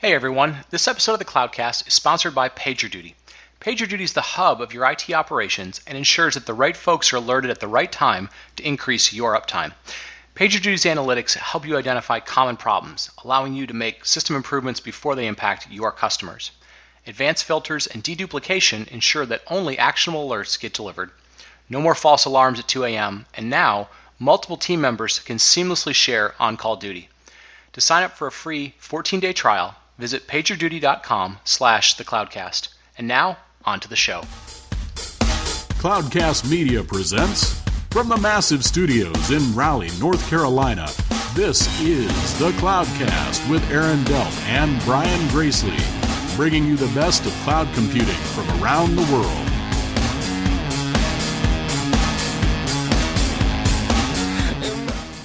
Hey everyone, this episode of the Cloudcast is sponsored by PagerDuty. PagerDuty is the hub of your IT operations and ensures that the right folks are alerted at the right time to increase your uptime. PagerDuty's analytics help you identify common problems, allowing you to make system improvements before they impact your customers. Advanced filters and deduplication ensure that only actionable alerts get delivered. No more false alarms at 2 a.m., and now multiple team members can seamlessly share on call duty. To sign up for a free 14 day trial, visit pagerduty.com slash the cloudcast. And now, on to the show. Cloudcast Media presents from the massive studios in Raleigh, North Carolina. This is the Cloudcast with Aaron Delp and Brian Gracely, bringing you the best of cloud computing from around the world.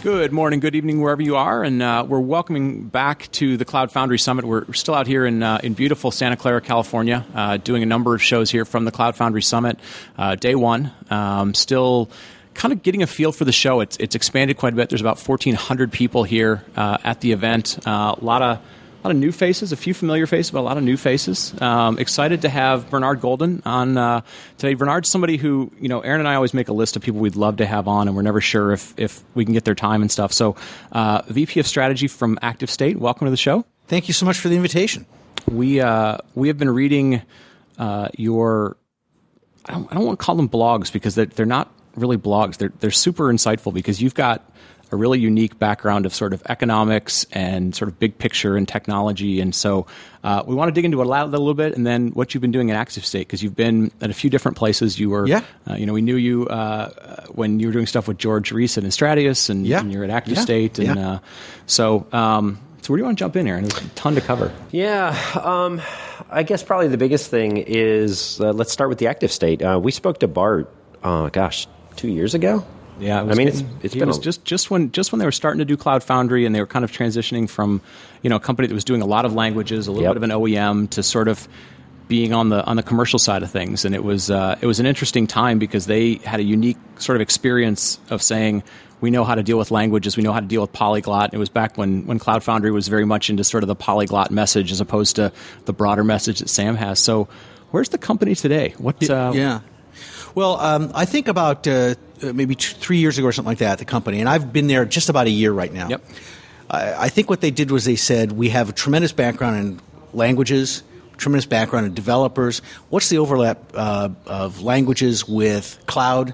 Good morning, good evening, wherever you are, and uh, we're welcoming back to the Cloud Foundry Summit. We're still out here in uh, in beautiful Santa Clara, California, uh, doing a number of shows here from the Cloud Foundry Summit. Uh, day one, um, still kind of getting a feel for the show. It's it's expanded quite a bit. There's about 1,400 people here uh, at the event. Uh, a lot of a lot of new faces, a few familiar faces, but a lot of new faces. Um, excited to have Bernard Golden on uh, today. Bernard's somebody who, you know, Aaron and I always make a list of people we'd love to have on, and we're never sure if, if we can get their time and stuff. So, uh, VP of Strategy from ActiveState, welcome to the show. Thank you so much for the invitation. We, uh, we have been reading uh, your, I don't, I don't want to call them blogs because they're, they're not really blogs. They're, they're super insightful because you've got a really unique background of sort of economics and sort of big picture and technology. And so uh, we want to dig into it a little bit, and then what you've been doing at ActiveState because you've been at a few different places. You were, yeah. Uh, you know, we knew you uh, when you were doing stuff with George Reese and Stratius, and, yeah. and you're at Active yeah. State, and yeah. Uh, so. Um, so where do you want to jump in, Aaron? There's a ton to cover. Yeah, um, I guess probably the biggest thing is uh, let's start with the ActiveState. Uh, we spoke to Bart, uh, gosh, two years ago. Yeah, I mean, getting, it's it's it been was a, just just when just when they were starting to do Cloud Foundry and they were kind of transitioning from, you know, a company that was doing a lot of languages, a little Yep. bit of an OEM, to sort of being on the on the commercial side of things. And it was uh, it was an interesting time because they had a unique sort of experience of saying. We know how to deal with languages. We know how to deal with polyglot. It was back when, when Cloud Foundry was very much into sort of the polyglot message as opposed to the broader message that Sam has. So, where's the company today? What? Uh, yeah. Well, um, I think about uh, maybe two, three years ago or something like that at the company, and I've been there just about a year right now. Yep. I, I think what they did was they said we have a tremendous background in languages, tremendous background in developers. What's the overlap uh, of languages with cloud?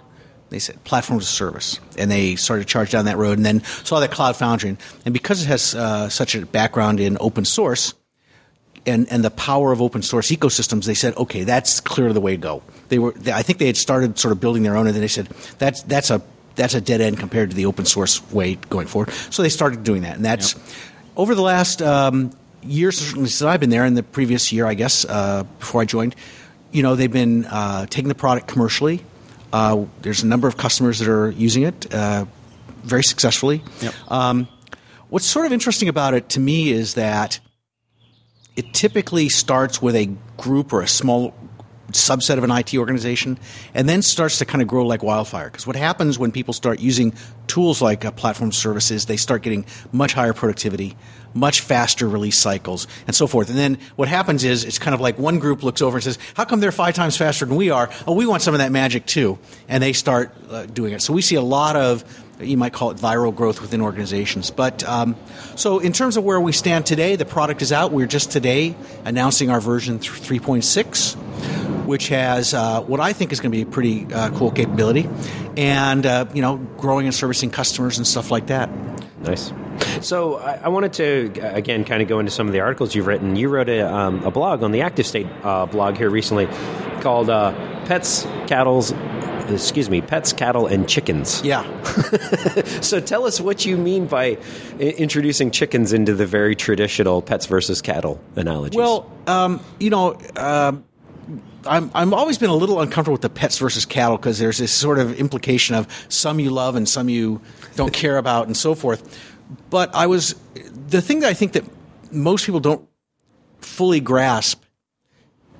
They said platform as a service, and they started to charge down that road, and then saw that Cloud Foundry, and because it has uh, such a background in open source, and, and the power of open source ecosystems, they said, okay, that's clearly the way to go. They were, they, I think they had started sort of building their own, and then they said that's that's a that's a dead end compared to the open source way going forward. So they started doing that, and that's over the last um, year, certainly since I've been there, and the previous year, I guess, uh, before I joined, you know, they've been uh, taking the product commercially. Uh, there's a number of customers that are using it uh, very successfully. Yep. Um, what's sort of interesting about it to me is that it typically starts with a group or a small subset of an IT organization and then starts to kind of grow like wildfire. Because what happens when people start using tools like uh, platform services, they start getting much higher productivity, much faster release cycles, and so forth. And then what happens is it's kind of like one group looks over and says, How come they're five times faster than we are? Oh, we want some of that magic too. And they start uh, doing it. So we see a lot of you might call it viral growth within organizations. But um, so, in terms of where we stand today, the product is out. We're just today announcing our version 3.6, which has uh, what I think is going to be a pretty uh, cool capability, and uh, you know, growing and servicing customers and stuff like that. Nice. So I, wanted to uh, again kind of go into some of the articles you've written. You wrote a, um, a blog on the ActiveState uh, blog here recently called uh, "Pets, Cattle's." Excuse me, pets, cattle, and chickens. Yeah. So tell us what you mean by i- introducing chickens into the very traditional pets versus cattle analogies. Well, um, you know, um I'm I'm always been a little uncomfortable with the pets versus cattle because there's this sort of implication of some you love and some you don't care about and so forth. But I was the thing that I think that most people don't fully grasp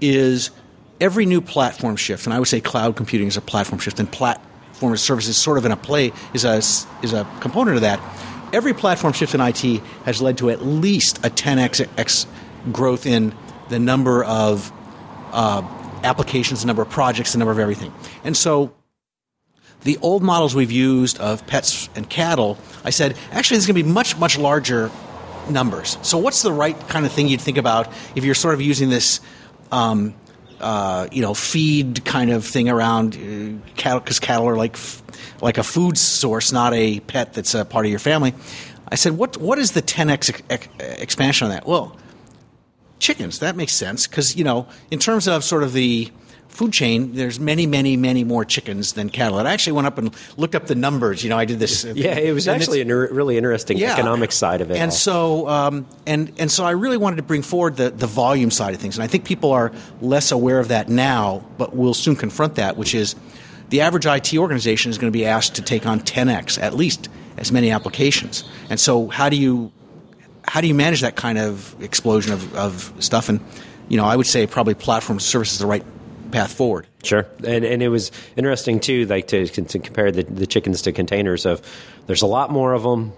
is every new platform shift, and I would say cloud computing is a platform shift, and platform as is sort of in a play is a is a component of that. Every platform shift in IT has led to at least a 10x ex, growth in the number of uh, applications, the number of projects, the number of everything. And so the old models we've used of pets and cattle, I said, actually, there's going to be much, much larger numbers. So, what's the right kind of thing you'd think about if you're sort of using this, um, uh, you know, feed kind of thing around uh, cattle, because cattle are like f- like a food source, not a pet that's a part of your family. I said, what what is the 10x ex- expansion on that? Well, chickens. That makes sense because you know, in terms of sort of the food chain, there's many, many, many more chickens than cattle. And I actually went up and looked up the numbers. You know, I did this. Yeah, it was actually a really interesting yeah. economic side of it. And so, um, and and so, I really wanted to bring forward the the volume side of things. And I think people are less aware of that now, but we'll soon confront that, which is the average IT organization is going to be asked to take on 10x at least as many applications. And so, how do you how do you manage that kind of explosion of, of stuff? And you know, I would say probably platform service is the right path forward. Sure, and and it was interesting too, like to, to compare the, the chickens to containers. Of there's a lot more of them.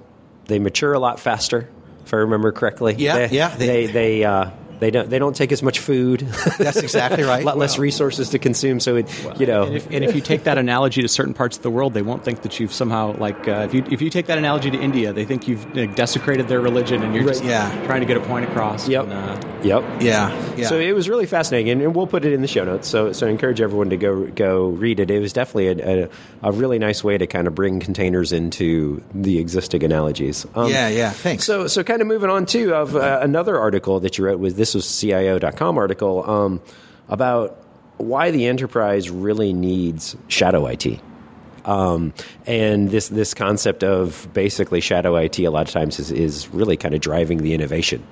They mature a lot faster, if I remember correctly. Yeah, they, yeah. They they, they uh, they don't they don't take as much food. That's exactly right. a lot less resources to consume. So it, you know, And if, and if you take that analogy to certain parts of the world, they won't think that you've somehow like uh, if you if you take that analogy to India, they think you've uh, desecrated their religion and you're just Yeah. trying to get a point across. Yep. And, uh, yep. Yeah, yeah. So it was really fascinating, and we'll put it in the show notes. So, so I encourage everyone to go go read it. It was definitely a, a, a really nice way to kind of bring containers into the existing analogies. Um, yeah, yeah. Thanks. So, so kind of moving on to of uh, another article that you wrote was this was CIO.com article um, about why the enterprise really needs shadow IT. Um, and this this concept of basically shadow IT a lot of times is, is really kind of driving the innovation.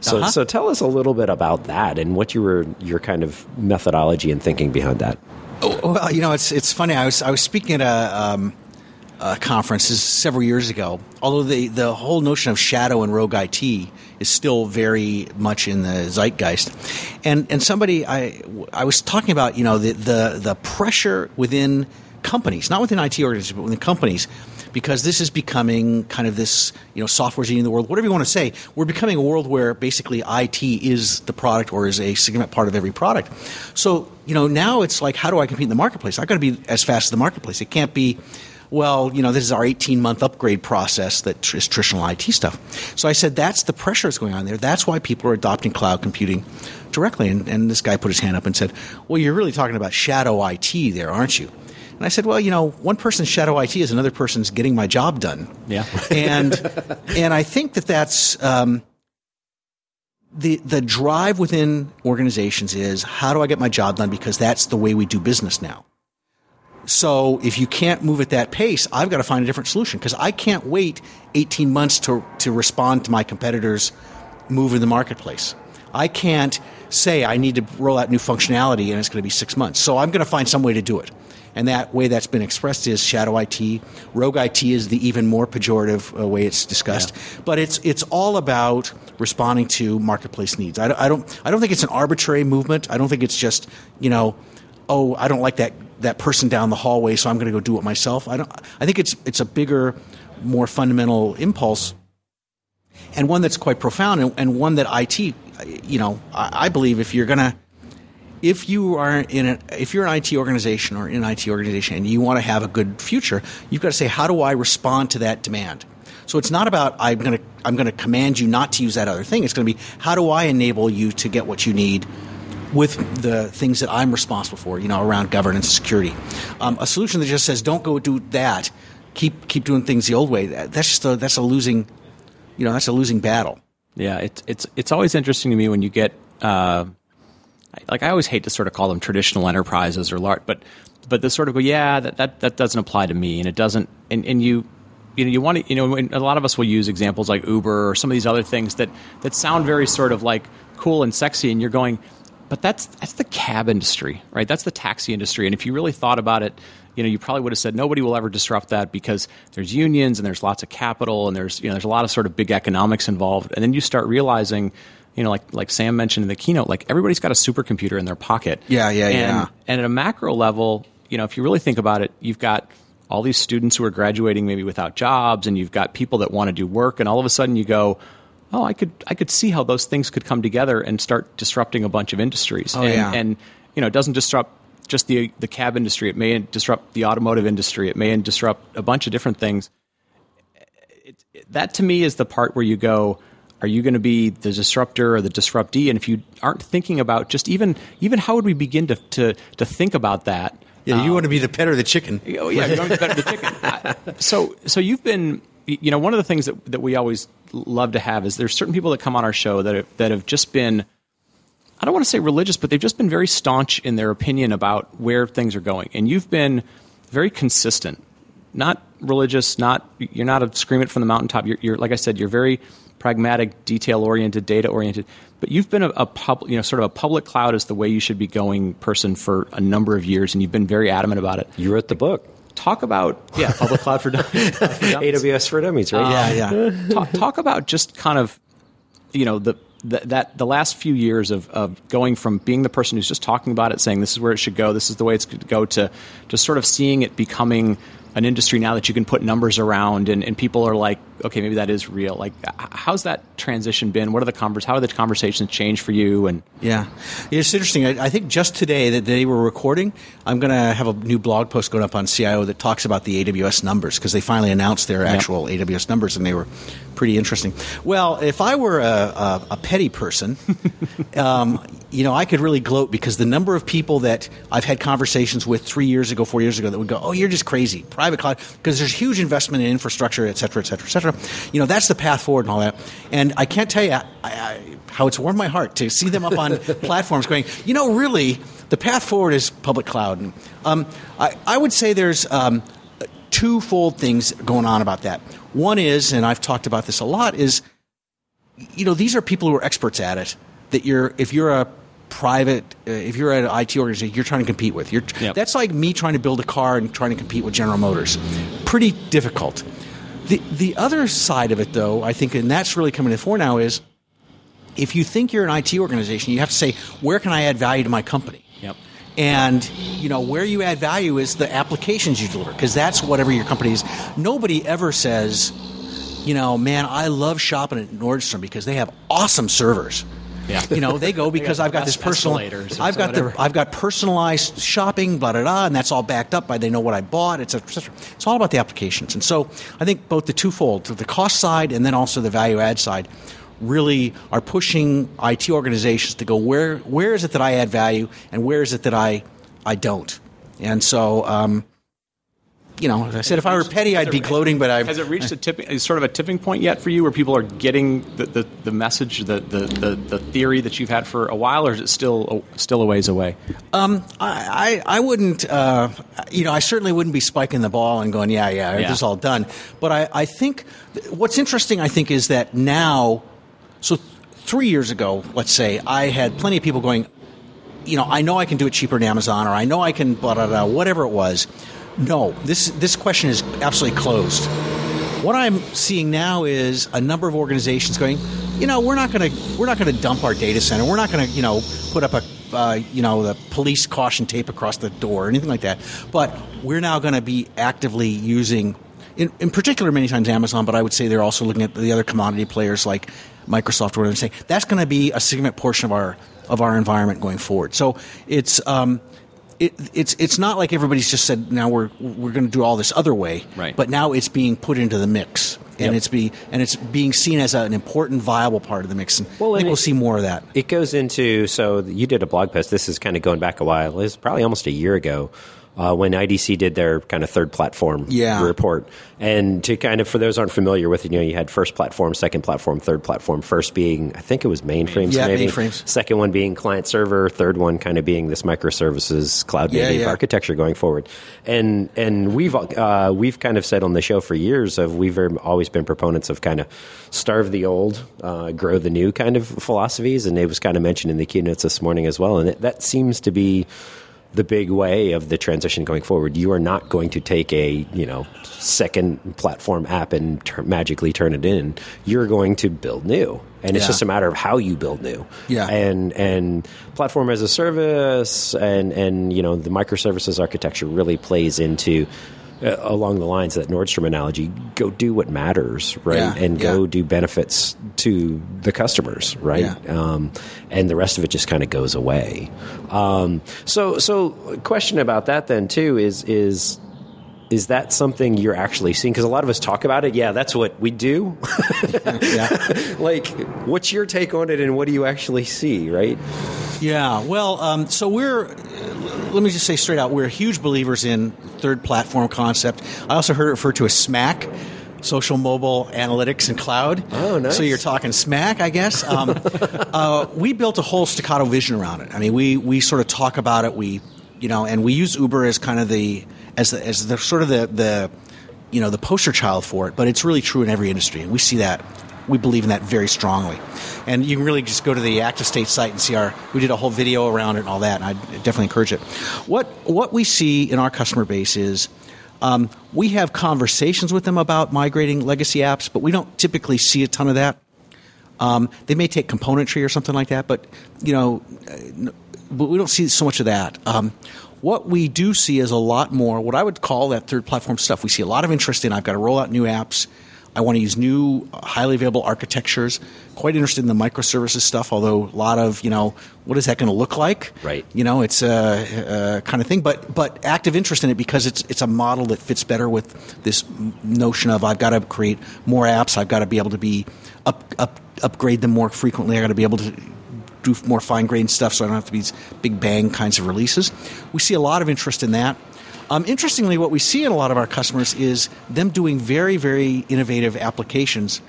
So, Uh-huh. so tell us a little bit about that and what you were your kind of methodology and thinking behind that. Oh, well, you know, it's it's funny. I was I was speaking at a, um, a conference several years ago. Although the the whole notion of shadow and rogue IT is still very much in the zeitgeist, and and somebody I I was talking about you know the the the pressure within companies, not within IT organizations, but within companies. Because this is becoming kind of this, you know, software's eating the world. Whatever you want to say, we're becoming a world where basically IT is the product or is a significant part of every product. So, you know, now it's like, how do I compete in the marketplace? I've got to be as fast as the marketplace. It can't be, well, you know, this is our 18 month upgrade process that is traditional IT stuff. So I said, that's the pressure that's going on there. That's why people are adopting cloud computing directly. And, and this guy put his hand up and said, well, you're really talking about shadow IT there, aren't you? And I said, well, you know, one person's shadow IT is another person's getting my job done. Yeah. and and I think that that's um, the the drive within organizations is how do I get my job done because that's the way we do business now. So if you can't move at that pace, I've got to find a different solution because I can't wait 18 months to to respond to my competitors' move in the marketplace. I can't say I need to roll out new functionality and it's going to be six months. So I'm going to find some way to do it. And that way that's been expressed is shadow IT. Rogue IT is the even more pejorative uh, way it's discussed. But it's it's all about responding to marketplace needs. I, I don't I don't think it's an arbitrary movement. I don't think it's just you know, oh I don't like that that person down the hallway, so I'm going to go do it myself. I don't. I think it's it's a bigger, more fundamental impulse and one that's quite profound and, and one that IT, you know, I, I believe if you're going to, if you are in a, if you're an IT organization or in an IT organization and you want to have a good future, you've got to say, how do I respond to that demand? So it's not about I'm going to I'm going to command you not to use that other thing. It's going to be how do I enable you to get what you need with the things that I'm responsible for, you know, around governance and security. Um, a solution that just says don't go do that, keep keep doing things the old way. That, that's just a, that's a losing, you know, that's a losing battle. Yeah, it's it's it's always interesting to me when you get uh, like I always hate to sort of call them traditional enterprises or large, but but the sort of go, yeah, that, that that doesn't apply to me, and it doesn't, and, and you. You know, you want to. You know, a lot of us will use examples like Uber or some of these other things that that sound very sort of like cool and sexy, and you're going, but that's that's the cab industry, right? That's the taxi industry, and if you really thought about it, you know, you probably would have said nobody will ever disrupt that because there's unions and there's lots of capital and there's you know there's a lot of sort of big economics involved, and then you start realizing, you know, like like Sam mentioned in the keynote, like everybody's got a supercomputer in their pocket. Yeah, yeah, and, yeah. And at a macro level, you know, if you really think about it, you've got all these students who are graduating maybe without jobs, and you've got people that want to do work, and all of a sudden you go, oh, I could I could see how those things could come together and start disrupting a bunch of industries. Oh, and, yeah. and you know, it doesn't disrupt just the the cab industry. It may disrupt the automotive industry. It may disrupt a bunch of different things. It, it, that to me is the part where you go. Are you going to be the disruptor or the disruptee? And if you aren't thinking about just even even how would we begin to to, to think about that? Yeah, you want to be um, the pet or the chicken. Oh yeah, you're going to better the chicken. I- so so you've been you know one of the things that that we always love to have is there's certain people that come on our show that have, that have just been I don't want to say religious, but they've just been very staunch in their opinion about where things are going, and you've been very consistent. Not religious, not you're not a scream it from the mountaintop. You're, you're like I said, you're very pragmatic, detail oriented, data oriented. But you've been a, a pub, you know, sort of a public cloud is the way you should be going person for a number of years, and you've been very adamant about it. You wrote the book. Talk about yeah, public cloud for, dummies. for dummies. AWS for Dummies, right? yeah, yeah. talk, talk about just kind of you know the, the that the last few years of, of going from being the person who's just talking about it saying this is where it should go this is the way it's going to go to just sort of seeing it becoming an industry now that you can put numbers around and, and people are like okay maybe that is real. Like how's that transition been? What are the convers how are the conversations changed for you and Yeah, it's interesting. I, I think just today that they were recording, I'm going to have a new blog post going up on CIO that talks about the AWS numbers because they finally announced their actual AWS numbers and they were pretty interesting. Well, if I were a, a, a petty person, um, you know, I could really gloat because the number of people that I've had conversations with three years ago, four years ago, that would go, "Oh, you're just crazy, private cloud," because there's huge investment in infrastructure, et cetera, et cetera, et cetera. You know, that's the path forward and all that. And I can't tell you I, I, how it's warmed my heart to see them up on platforms going, you know, really, the path forward is public cloud. And, um, I, I would say there's um, twofold things going on about that. One is, and I've talked about this a lot, is you know these are people who are experts at it. That you're if you're a private uh, if you're an IT organization you're trying to compete with. You're, Yep. That's like me trying to build a car and trying to compete with General Motors. Pretty difficult. The the other side of it though, I think, and that's really coming to the fore now is if you think you're an IT organization, you have to say where can I add value to my company. Yep. And you know where you add value is the applications you deliver because that's whatever your company is. Nobody ever says, you know, man, I love shopping at Nordstrom because they have awesome servers. Yeah. You know, they go because the I've got this personal. I've got the. I've got personalized shopping, blah blah blah, and that's all backed up by they know what I bought, etc. cetera, et cetera. It's all about the applications, and so I think both the twofold, the cost side and then also the value add side, really are pushing IT organizations to go where where is it that I add value and where is it that I I don't, and so. Um, you know, as I said, if I were petty, I'd be gloating, but I Has it reached a tipping, is sort of a tipping point yet for you, where people are getting the, the, the message, the, the, the, the theory that you've had for a while, or is it still still a ways away? I, I, I wouldn't, uh, you know, I certainly wouldn't be spiking the ball and going, yeah, yeah, Yeah. this is all done. But I, I think what's interesting, I think, is that now, so th- three years ago, let's say, I had plenty of people going, you know, I know I can do it cheaper than Amazon, or I know I can, blah, blah, blah, whatever it was. No, this, this question is absolutely closed. What I'm seeing now is a number of organizations going, you know, we're not going to we're not going to dump our data center. We're not going to you know put up a uh, you know the police caution tape across the door or anything like that. But we're now going to be actively using, in, in particular, many times Amazon. But I would say they're also looking at the other commodity players like Microsoft or whatever, and saying that's going to be a significant portion of our of our environment going forward. So it's. Um, it, it's it's not like everybody's just said now we're we're going to do all this other way, Right. But now it's being put into the mix, and Yep. it's be and it's being seen as an important, viable part of the mix. And Well, I think and we'll it- see more of that. It goes into so you did a blog post. This is kind of going back a while. It's probably almost a year ago uh, when IDC did their kind of third platform Yeah. report. And to kind of for those aren't familiar with it, you know, you had first platform, second platform, third platform. First being I think it was mainframes, Yeah, maybe. mainframes. Second one being client server. Third one kind of being this microservices cloud native yeah. architecture going forward. And and we've uh, we've kind of said on the show for years of we've always been proponents of kind of starve the old, uh, grow the new kind of philosophies, and it was kind of mentioned in the keynotes this morning as well. And it, that seems to be the big way of the transition going forward. You are not going to take a you know second platform app and magically turn it in. You're going to build new, and it's Yeah. just a matter of how you build new. Yeah. and and platform as a service, and and you know the microservices architecture really plays into uh, along the lines of that Nordstrom analogy, go do what matters, right? Yeah, and go yeah. do benefits to the customers, right? Yeah. Um, and the rest of it just kind of goes away. Um, so, so question about that then too is is is that something you're actually seeing? Because a lot of us talk about it. Yeah, that's what we do. like, what's your take on it, and what do you actually see? Right? Yeah, well, um, so we're, let me just say straight out, we're huge believers in third platform concept. I also heard it referred to as SMAC, social mobile analytics and cloud. Oh, nice. So you're talking SMAC, I guess. Um, uh, we built a whole staccato vision around it. I mean, we, we sort of talk about it, we, you know, and we use Uber as kind of the, as the, as the sort of the, the, you know, the poster child for it, but it's really true in every industry. And we see that we believe in that very strongly. And you can really just go to the ActiveState site and see our. We did a whole video around it and all that, and I definitely encourage it. What what we see in our customer base is. Um, we have conversations with them about migrating legacy apps, but we don't typically see a ton of that. Um, they may take componentry or something like that, but you know, but we don't see so much of that. Um, what we do see is a lot more what I would call that third platform stuff. We see a lot of interest in. I've got to roll out new apps. I want to use new, highly available architectures. Quite interested in the microservices stuff, although a lot of you know what is that going to look like? Right. You know, it's a, a kind of thing, but but active interest in it because it's it's a model that fits better with this notion of I've got to create more apps. I've got to be able to be up up upgrade them more frequently. I got to be able to do more fine grained stuff, so I don't have to be these big bang kinds of releases. We see a lot of interest in that. Um, interestingly, what we see in a lot of our customers is them doing very, very innovative applications,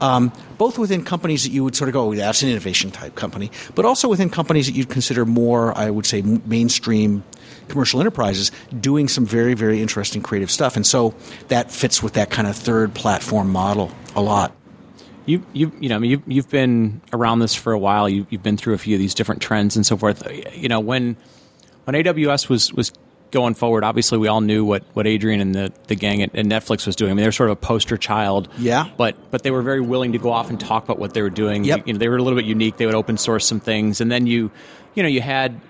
um, both within companies that you would sort of go, oh, that's an innovation type company, but also within companies that you'd consider more, I would say, mainstream commercial enterprises doing some very, very interesting creative stuff. And so that fits with that kind of third platform model a lot. You, you, you know, I mean, you've, you've been around this for a while. You, you've been through a few of these different trends and so forth. You know, when when AWS was was going forward, obviously we all knew what, what Adrian and the, the gang at, at Netflix was doing. I mean, they're sort of a poster child. Yeah. But but they were very willing to go off and talk about what they were doing. Yep. You know, they were a little bit unique. They would open source some things, and then you, you know, you had.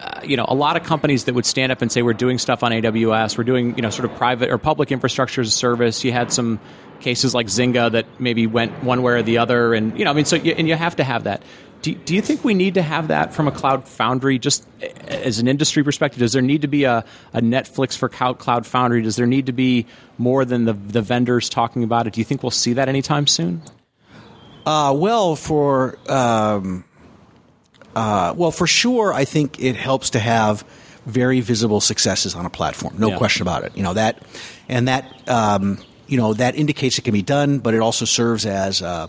Uh, you know, a lot of companies that would stand up and say we're doing stuff on AWS, we're doing you know sort of private or public infrastructure as a service. You had some cases like Zynga that maybe went one way or the other, and you know, I mean, so you, and you have to have that. Do, do you think we need to have that from a cloud foundry, just as an industry perspective? Does there need to be a, a Netflix for cloud, foundry? Does there need to be more than the, the vendors talking about it? Do you think we'll see that anytime soon? Uh, well, for um, uh, well, for sure, I think it helps to have very visible successes on a platform. No Yeah. question about it. You know that, and that um, you know that indicates it can be done, but it also serves as a,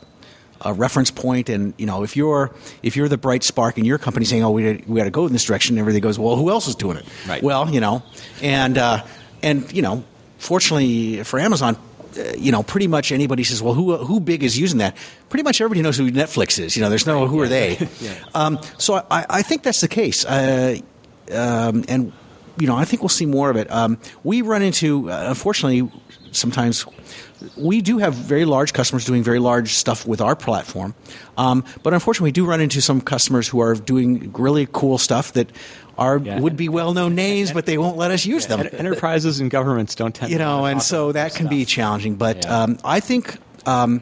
a reference. And you know, if you're if you're the bright spark in your company saying, "Oh, we we got to go in this direction," and everybody goes, "Well, who else is doing it?" Right. Well, you know, and uh, and you know, fortunately for Amazon, uh, you know, pretty much anybody says, "Well, who who big is using that?" Pretty much everybody knows who Netflix is. You know, there's no who are they. um, so I, I think that's the case, uh, um, and you know, I think we'll see more of it. Um, we run into, uh, unfortunately, sometimes. We do have very large customers doing very large stuff with our platform, um, but unfortunately, we do run into some customers who are doing really cool stuff that are Yeah. would be well known names, but they won't let us use them En- Enterprises and governments don't tend you to know, and so that can be challenging. But Yeah. um, I think um,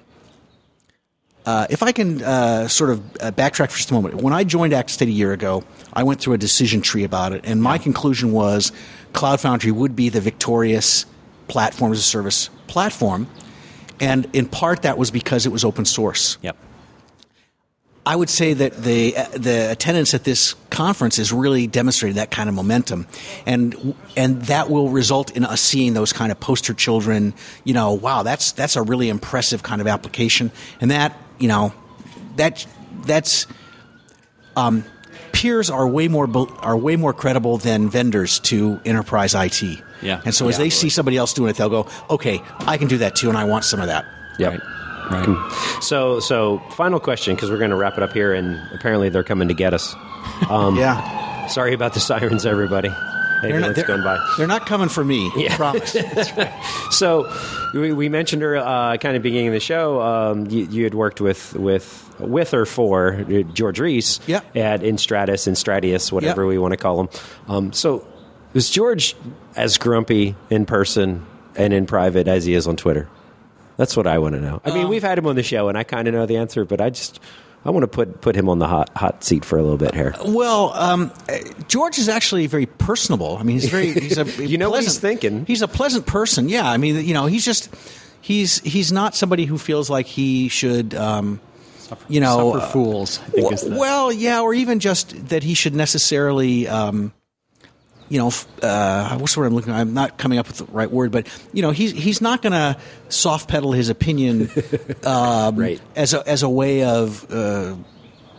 uh, if I can uh, sort of uh, backtrack for just a moment, when I joined ActiveState a year ago, I went through a decision tree about it, and my conclusion was Cloud Foundry would be the victorious platform as a service platform, and in part that was because it was open source. Yep. I would say that the the attendance at this conference is really demonstrating that kind of momentum, and and that will result in us seeing those kind of poster children. You know, wow, that's that's a really impressive kind of application, and that you know, that that's um, peers are way more are way more credible than vendors to enterprise IT. Yeah. and so as Yeah. they see somebody else doing it, they'll go, okay, I can do that too, and I want some of that. Yep. Right. Right. So, so final question because we're going to wrap it up here, and apparently they're coming to get us. Um, Yeah. Sorry about the sirens, everybody. They're not, they're, going by. they're not coming for me. I promise. So, we, we mentioned her uh, kind of beginning of the show. Um, you, you had worked with with with or for uh, George Reese Yeah. at enStratus, Instratius, whatever Yeah. we want to call him. Um, so, Is George as grumpy in person and in private as he is on Twitter? That's what I want to know. I mean, we've had him on the show, and I kind of know the answer, but I just I want to put put him on the hot hot seat for a little bit here. Well, um, uh, George is actually very personable. I mean, he's very. He's a You know what he's pleasant- thinking. He's a pleasant person. Yeah, I mean, you know, he's just he's he's not somebody who feels like he should. Um, you know, Suffer fools. I think well, is the, well, yeah, or even just that he should necessarily, um, you know, uh, what's the word I'm looking? I'm not coming up with the right word, but you know, he's he's not going to soft pedal his opinion um, Right. as a as a way of uh,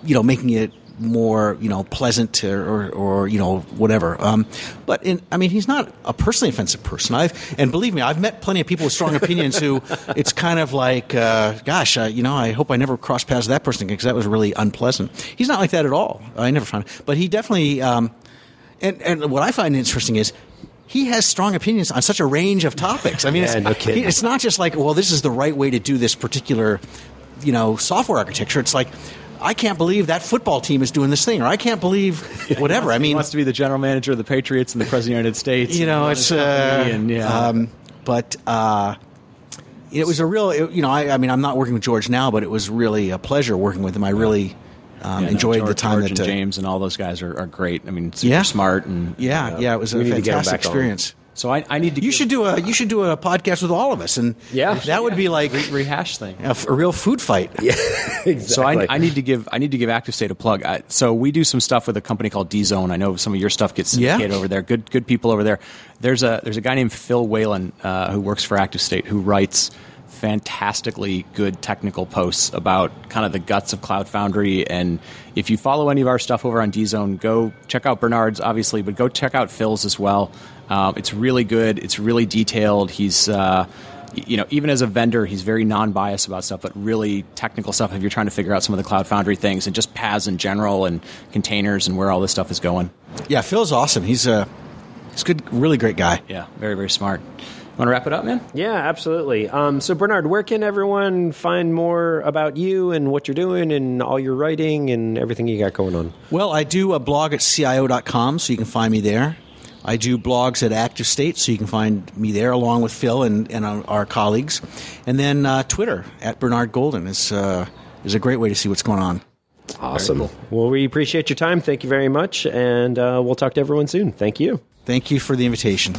you know making it more you know pleasant or or, or you know whatever. Um, but in, I mean, he's not a personally offensive person. I've and believe me, I've met plenty of people with strong opinions who it's kind of like, uh, gosh, uh, you know, I hope I never cross paths with that person because that was really unpleasant. He's not like that at all. I never found, but he definitely. Um, and and what I find interesting is. He has strong opinions on such a range of topics. I mean, Yeah, it's, no he- it's not just like, well, this is the right way to do this particular, you know, software architecture. It's like, I can't believe that football team is doing this thing, or I can't believe whatever. I he mean, wants to be the general manager of the Patriots and the president of the United States. you know, it's uh, and yeah. um, but uh, it was a real, it- you know, I, I mean, I'm not working with George now, but it was really a pleasure working with him. I really um, Yeah, no, enjoyed the time George that and uh, James and all those guys are, are great. I mean, super Yeah. smart and Yeah, yeah, it was a We need to get him fantastic on. experience. So I, I need to. You give- should do a you should do a podcast with all of us, and Yeah. that would be like re- rehash thing. a, f- a real food fight. Yeah, exactly. So I, I need to give I need to give ActiveState a plug. I, so we do some stuff with a company called DZone. I know some of your stuff gets Yeah. over there. Good good people over there. There's a there's a guy named Phil Whelan uh, who works for ActiveState who writes fantastically good technical posts about kind of the guts of Cloud Foundry. And if you follow any of our stuff over on DZone, go check out Bernard's obviously, but go check out Phil's as well. Um, it's really good. It's really detailed. He's uh, you know, even as a vendor, he's very non-biased about stuff, but really technical stuff. If you're trying to figure out some of the Cloud Foundry things and just PaaS in general and containers and where all this stuff is going, Yeah, Phil's awesome. He's a he's a good, really great guy. yeah, very very smart. Want to wrap it up, man? Yeah, absolutely. Um, so, Bernard, where can everyone find more about you and what you're doing and all your writing and everything you got going on? Well, I do a blog at CIO.com, so you can find me there. I do blogs at ActiveState, so you can find me there along with Phil and, and our, our colleagues. And then uh, Twitter at Bernard Golden is uh, is a great way to see what's going on. Awesome. Well, we appreciate your time. Thank you very much. And uh, we'll talk to everyone soon. Thank you. Thank you for the invitation.